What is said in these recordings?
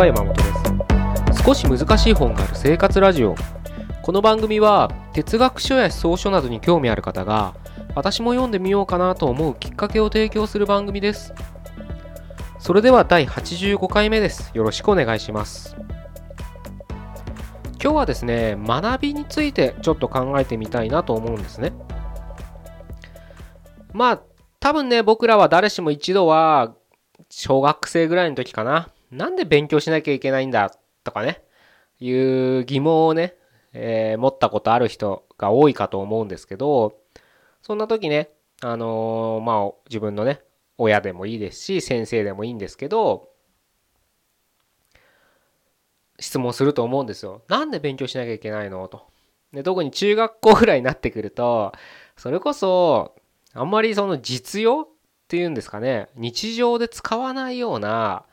は山本です。少し難しい本がある生活ラジオ。この番組は哲学書や思想書などに興味ある方が私も読んでみようかなと思うきっかけを提供する番組です。それでは第85回目です。よろしくお願いします。今日はですね学びについてちょっと考えてみたいなと思うんですね。まあ多分ね僕らは誰しも一度は小学生ぐらいの時かな。なんで勉強しなきゃいけないんだとかねいう疑問をね、えー、持ったことある人が多いかと思うんですけどそんな時ねあのー、まあ自分のね親でもいいですし先生でもいいんですけど質問すると思うんですよ。なんで勉強しなきゃいけないの？と。で特に中学校ぐらいになってくるとそれこそあんまりその実用っていうんですかね日常で使わないような、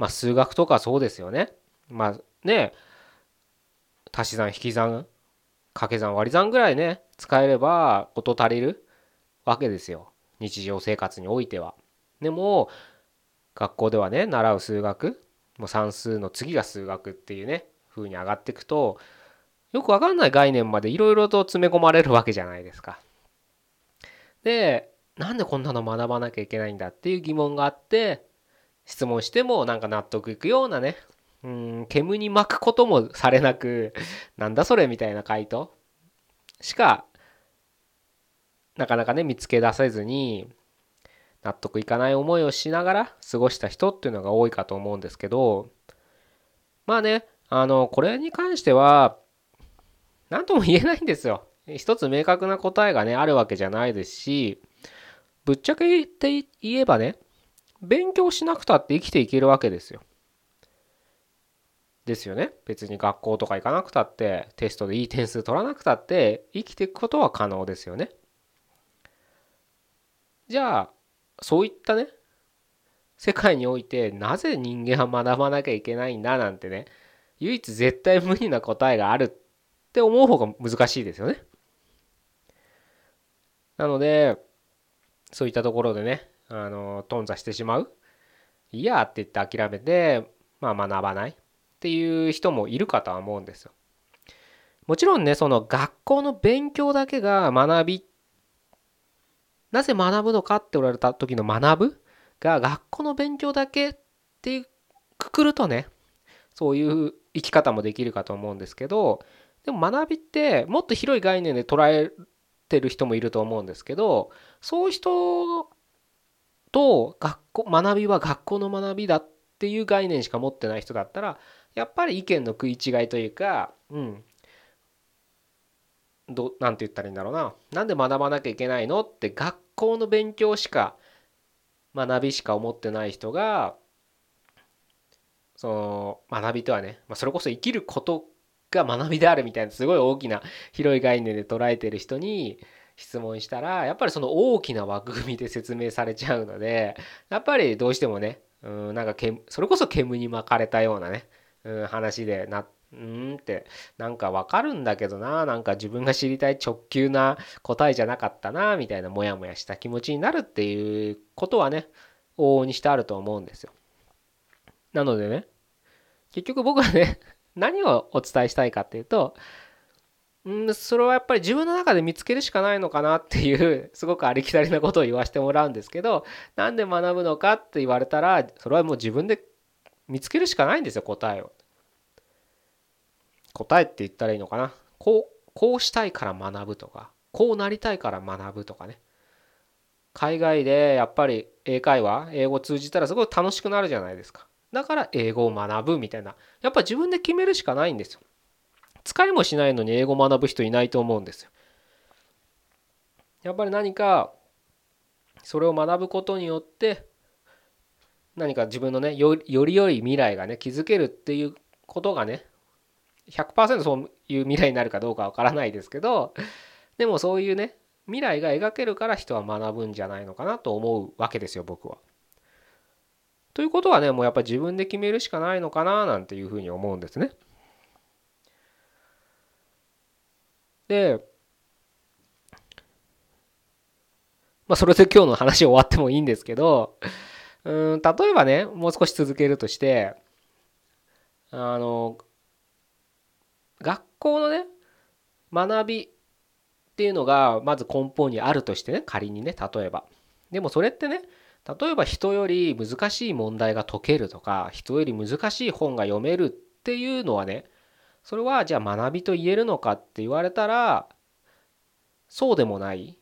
まあ、数学とかそうですよね。まあね足し算引き算掛け算割り算ぐらいね使えれば事足りるわけですよ日常生活においては。でも学校ではね習う数学もう算数の次が数学っていうね風に上がっていくとよくわかんない概念までいろいろと詰め込まれるわけじゃないですか。でなんでこんなの学ばなきゃいけないんだっていう疑問があって質問してもなんか納得いくようなねうん煙に巻くこともされなくなんだそれみたいな回答しかなかなかね見つけ出せずに納得いかない思いをしながら過ごした人っていうのが多いかと思うんですけどまあねあのこれに関しては何とも言えないんですよ。一つ明確な答えがねあるわけじゃないですしぶっちゃけ言って言えばね勉強しなくたって生きていけるわけですよ。ですよね。別に学校とか行かなくたってテストでいい点数取らなくたって生きていくことは可能ですよね。じゃあそういったね世界においてなぜ人間は学ばなきゃいけないんだ？なんてね唯一絶対無二な答えがあるって思う方が難しいですよね。なのでそういったところでねあの頓挫してしまう。いやって言って諦めて、まあ、学ばない。っていう人もいるかとは思うんですよ。もちろんねその学校の勉強だけが学びなぜ学ぶのかって言われた時の学ぶ？が学校の勉強だけっていうくくるとねそういう生き方もできるかと思うんですけどでも学びってもっと広い概念で捉えてる人もいると思うんですけどそういう人と学校学びは学校の学びだっていう概念しか持ってない人だったらやっぱり意見の食い違いというかうん。どなんて言ったらいいんだろうな。なんで学ばなきゃいけないのって学校の勉強しか学びしか思ってない人がその学びとはね、まあ、それこそ生きることが学びであるみたいなすごい大きな広い概念で捉えてる人に質問したらやっぱりその大きな枠組みで説明されちゃうのでやっぱりどうしてもねうんなんかけそれこそ煙に巻かれたようなね、うん、話でなうんってなんかわかるんだけどななんか自分が知りたい直球な答えじゃなかったなみたいなモヤモヤした気持ちになるっていうことはね往々にしてあると思うんですよ。なのでね結局僕はね何をお伝えしたいかっていうとんそれはやっぱり自分の中で見つけるしかないのかなっていう すごくありきたりなことを言わせてもらうんですけどなんで学ぶのかって言われたらそれはもう自分で見つけるしかないんですよ答えを。答えって言ったらいいのかな。こうこうしたいから学ぶとかこうなりたいから学ぶとかね。海外でやっぱり英会話英語通じたらすごい楽しくなるじゃないですか。だから英語を学ぶみたいな。やっぱ自分で決めるしかないんですよ。使いもしないのに英語学ぶ人いないと思うんですよやっぱり何かそれを学ぶことによって何か自分のねより良い未来がね築けるっていうことがね100%そういう未来になるかどうかわからないですけどでもそういうね未来が描けるから人は学ぶんじゃないのかなと思うわけですよ僕は。ということはねもうやっぱり自分で決めるしかないのかななんていうふうに思うんですね。でまあそれで今日の話終わってもいいんですけどうん例えばねもう少し続けるとしてあの学校のね学びっていうのがまず根本にあるとしてね仮にね例えば。でもそれってね例えば人より難しい問題が解けるとか人より難しい本が読めるっていうのはねそれはじゃあ学びと言えるのかって言われたらそうでもない。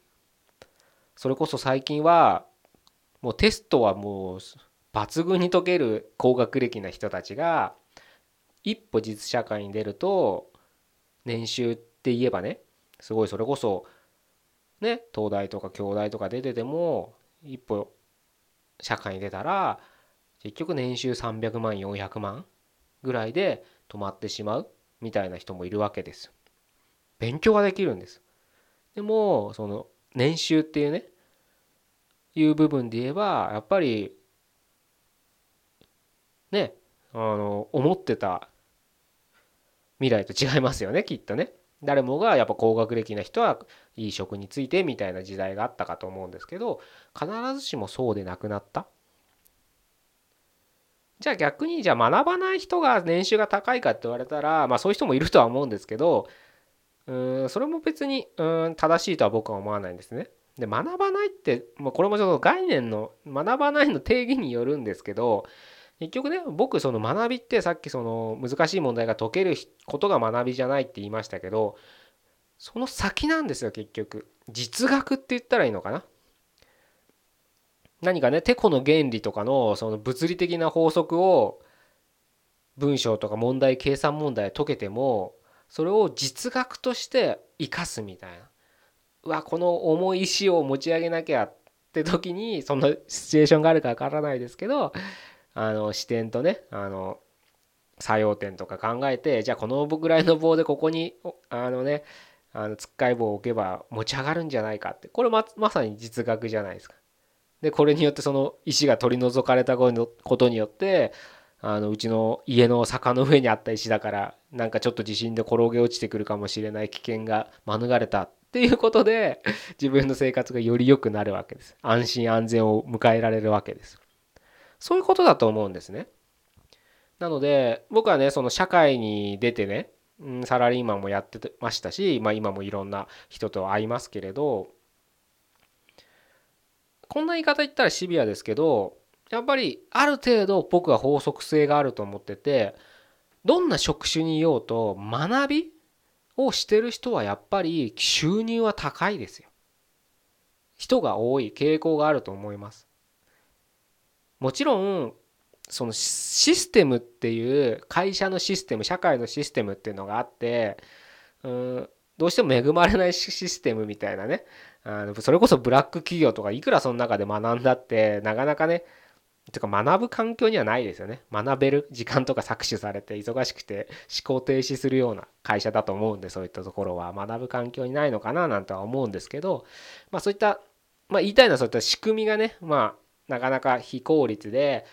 それこそ最近はもうテストはもう抜群に解ける高学歴な人たちが一歩実社会に出ると年収って言えばねすごいそれこそね東大とか京大とか出てても一歩社会に出たら結局年収300万400万ぐらいで止まってしまう。みたいな人もいるわけです。勉強ができるんです。でもその年収っていうねいう部分で言えばやっぱりねあの思ってた未来と違いますよねきっとね。誰もがやっぱ高学歴な人はいい職についてみたいな時代があったかと思うんですけど必ずしもそうでなくなったじゃあ逆にじゃあ学ばない人が年収が高いかって言われたらまあそういう人もいるとは思うんですけどうんそれも別にうん正しいとは僕は思わないんですね。で学ばないってもうこれもちょっと概念の学ばないの定義によるんですけど結局ね僕その学びってさっきその難しい問題が解けることが学びじゃないって言いましたけどその先なんですよ結局実学って言ったらいいのかな？何かねてこの原理とかのその物理的な法則を文章とか問題計算問題解けてもそれを実学として生かすみたいなうわこの重い石を持ち上げなきゃって時にそんなシチュエーションがあるかわからないですけどあの視点とねあの作用点とか考えてじゃあこのぐらいの棒でここにあのねあのつっかい棒を置けば持ち上がるんじゃないかってこれままさに実学じゃないですか。でこれによってその石が取り除かれたことによってあのうちの家の坂の上にあった石だからなんかちょっと地震で転げ落ちてくるかもしれない危険が免れたっていうことで自分の生活がより良くなるわけです。安心安全を迎えられるわけです。そういうことだと思うんですね。なので僕はねその社会に出てねサラリーマンもやってましたし、まあ、今もいろんな人と会いますけれどこんな言い方言ったらシビアですけどやっぱりある程度僕は法則性があると思っててどんな職種にいようと学びをしてる人はやっぱり収入は高いですよ。人が多い傾向があると思います。もちろんそのシステムっていう会社のシステム社会のシステムっていうのがあってうんどうしても恵まれないシステムみたいなねそれこそブラック企業とかいくらその中で学んだってなかなかねてか学ぶ環境にはないですよね学べる時間とか搾取されて忙しくて思考停止するような会社だと思うんでそういったところは学ぶ環境にないのかななんては思うんですけどまあそういったまあ言いたいのはそういった仕組みがねまあなかなか非効率で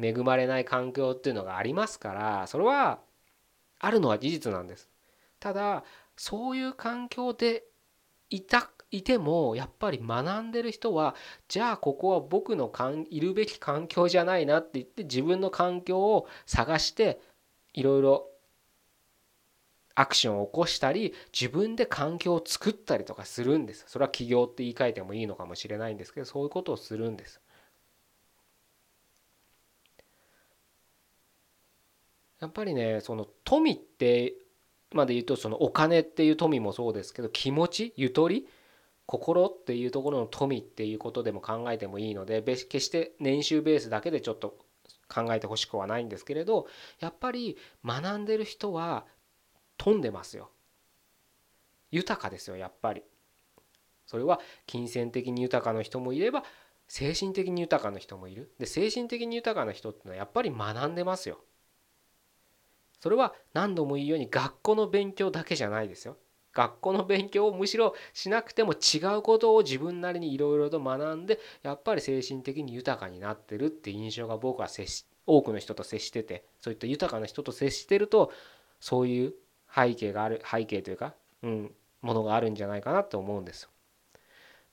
恵まれない環境っていうのがありますからそれはあるのは事実なんです。ただそういう環境でいたいてもやっぱり学んでる人はじゃあここは僕のかんいるべき環境じゃないなって言って自分の環境を探していろいろアクションを起こしたり自分で環境を作ったりとかするんです。それは起業って言い換えてもいいのかもしれないんですけどそういうことをするんです。やっぱりねその富ってまで言うとそのお金っていう富もそうですけど気持ちゆとり心っていうところの富っていうことでも考えてもいいので決して年収ベースだけでちょっと考えてほしくはないんですけれどやっぱり学んでる人は富んでますよ。豊かですよやっぱり。それは金銭的に豊かな人もいれば精神的に豊かな人もいる。で精神的に豊かな人ってのはやっぱり学んでますよ。それは何度も言うように学校の勉強だけじゃないですよ。学校の勉強をむしろしなくても違うことを自分なりにいろいろと学んでやっぱり精神的に豊かになってるって印象が僕は接し多くの人と接しててそういった豊かな人と接してるとそういう背景がある背景というか、うん、ものがあるんじゃないかなと思うんですよ。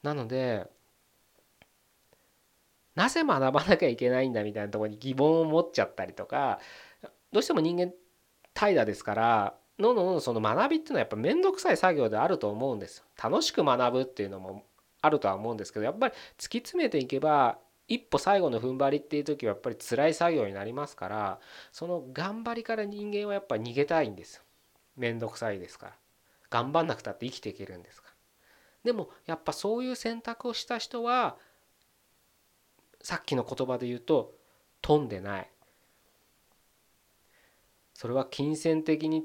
なのでなぜ学ばなきゃいけないんだみたいなところに疑問を持っちゃったりとかどうしても人間怠惰ですからどんどんどんどんその学びっていうのはやっぱ面倒くさい作業であると思うんです楽しく学ぶっていうのもあるとは思うんですけどやっぱり突き詰めていけば一歩最後の踏ん張りっていう時はやっぱり辛い作業になりますからその頑張りから人間はやっぱ逃げたいんです面倒くさいですから。頑張んなくたって生きていけるんですから。でもやっぱそういう選択をした人はさっきの言葉で言うと飛んでない。それは金銭的に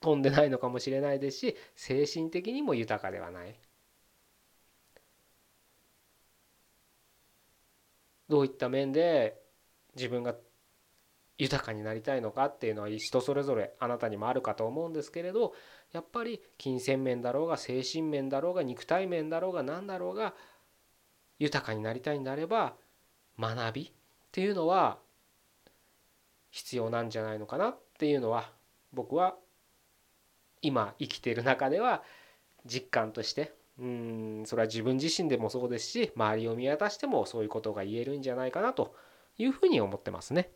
飛んでないのかもしれないですし精神的にも豊かではない。どういった面で自分が豊かになりたいのかっていうのは人それぞれあなたにもあるかと思うんですけれどやっぱり金銭面だろうが精神面だろうが肉体面だろうが何だろうが豊かになりたいんであれば学びっていうのは必要なんじゃないのかなっていうのは僕は今生きている中では実感としてうんそれは自分自身でもそうですし周りを見渡してもそういうことが言えるんじゃないかなというふうに思ってますね。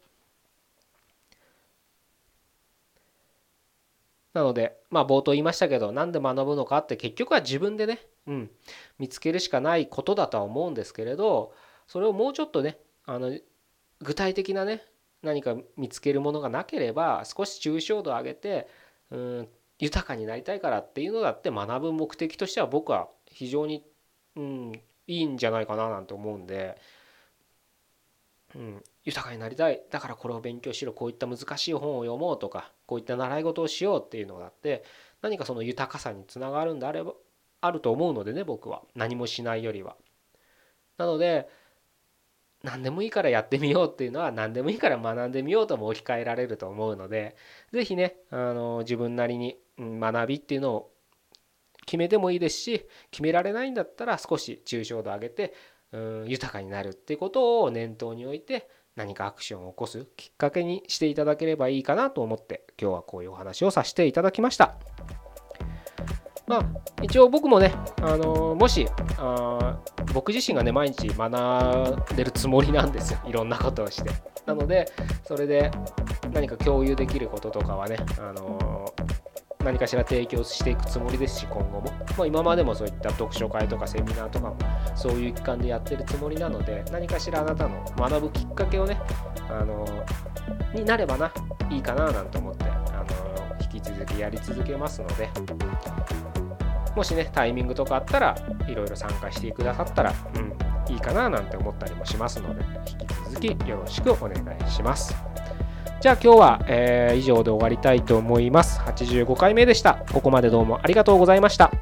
なのでまあ冒頭言いましたけど何で学ぶのかって結局は自分でね、うん、見つけるしかないことだとは思うんですけれどそれをもうちょっとねあの具体的なね何か見つけるものがなければ少し抽象度を上げてうん豊かになりたいからっていうのだって学ぶ目的としては僕は非常に、うん、いいんじゃないかななんて思うんで、うん、豊かになりたい。だからこれを勉強しろ。こういった難しい本を読もうとかこういった習い事をしようっていうのがあって何かその豊かさにつながるんであればあると思うのでね僕は。何もしないよりは。なので何でもいいからやってみようっていうのは何でもいいから学んでみようとも置き換えられると思うので是非ねあの自分なりに学びっていうのを決めてもいいですし決められないんだったら少し抽象度上げてうん豊かになるっていうことを念頭に置いて何かアクションを起こすきっかけにしていただければいいかなと思って今日はこういうお話をさせていただきました。まあ一応僕もね、あのもしあ僕自身がね毎日学んでるつもりなんですよいろんなことをしてなのでそれで何か共有できることとかはね、あの何かしら提供していくつもりですし今後も、まあ、今までもそういった読書会とかセミナーとかもそういう期間でやってるつもりなので何かしらあなたの学ぶきっかけをねあのになればないいかななんて思ってあの引き続きやり続けますのでもしねタイミングとかあったらいろいろ参加してくださったら、うん、いいかななんて思ったりもしますので引き続きよろしくお願いします。じゃあ今日は、えー、以上で終わりたいと思います。85回目でした。ここまでどうもありがとうございました。